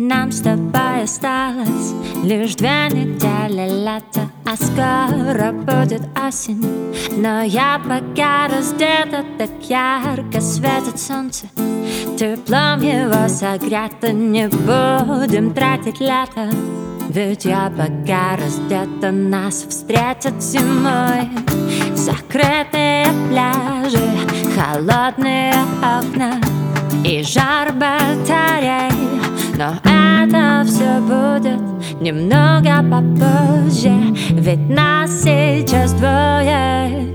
Нам с тобой осталось лишь две недели лета А скоро будет осень. Но я пока раздета, так ярко светит солнце. Теплом его согрето не будем тратить лето. Ведь я пока раздета, нас встретят зимой. Закрытые пляжи, холодные окна И жар батарей. Но все будет немного попозже Ведь нас сейчас двое.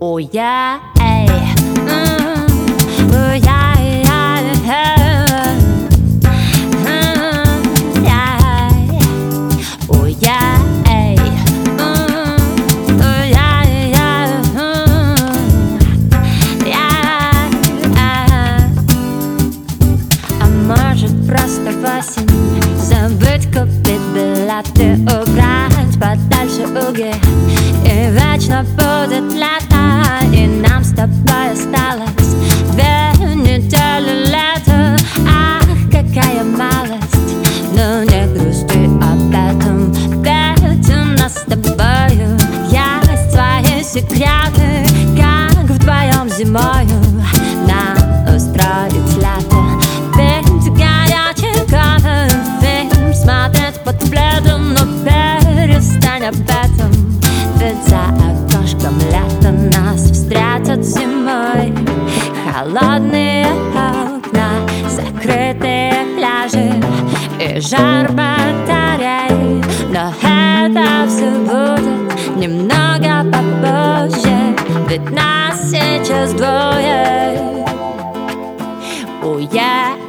Ой, я, эй, осень Забыть купить билеты Убрать подальше уги. И вечно будет лето И нам с тобой осталось Две недели лета. Ах, какая малость! Но не грусти об этом Ведь у нас с тобою Есть свои секреты Как вдвоем зимою Нам устроить лето об этом Ведь за окошком лето Нас встретят зимой. Холодные окна Закрытые пляжи И жар батарей. Но это все будет Немного попозже Ведь нас сейчас двое. Yeah